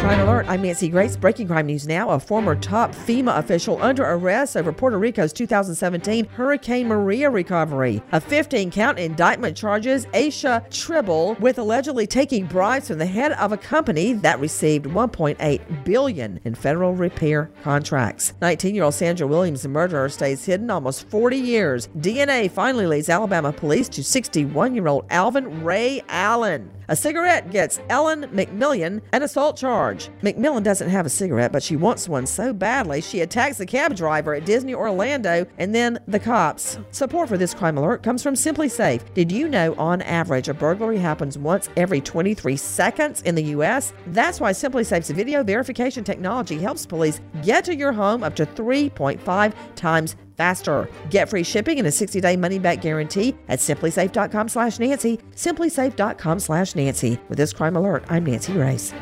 Crime Alert, I'm Nancy Grace. Breaking crime news now. A former top FEMA official under arrest over Puerto Rico's 2017 Hurricane Maria recovery. A 15 count indictment charges Ahsha Tribble with allegedly taking bribes from the head of a company that received 1.8 billion in federal repair contracts. 19 year old Sandra Williams, murderer, stays hidden almost 40 years. DNA finally leads Alabama police to 61 year old Alvin Ray Allen. A cigarette gets Ellen McMillian an assault charge. McMillan doesn't have a cigarette, but she wants one so badly she attacks the cab driver at Disney Orlando and then the cops. Support for this crime alert comes from SimpliSafe. Did you know on average a burglary happens once every 23 seconds in the U.S.? That's why SimpliSafe's video verification technology helps police get to your home up to 3.5 times faster. Get free shipping and a 60-day money-back guarantee at simplisafe.com slash Nancy, simplisafe.com slash Nancy. With this crime alert, I'm Nancy Grace.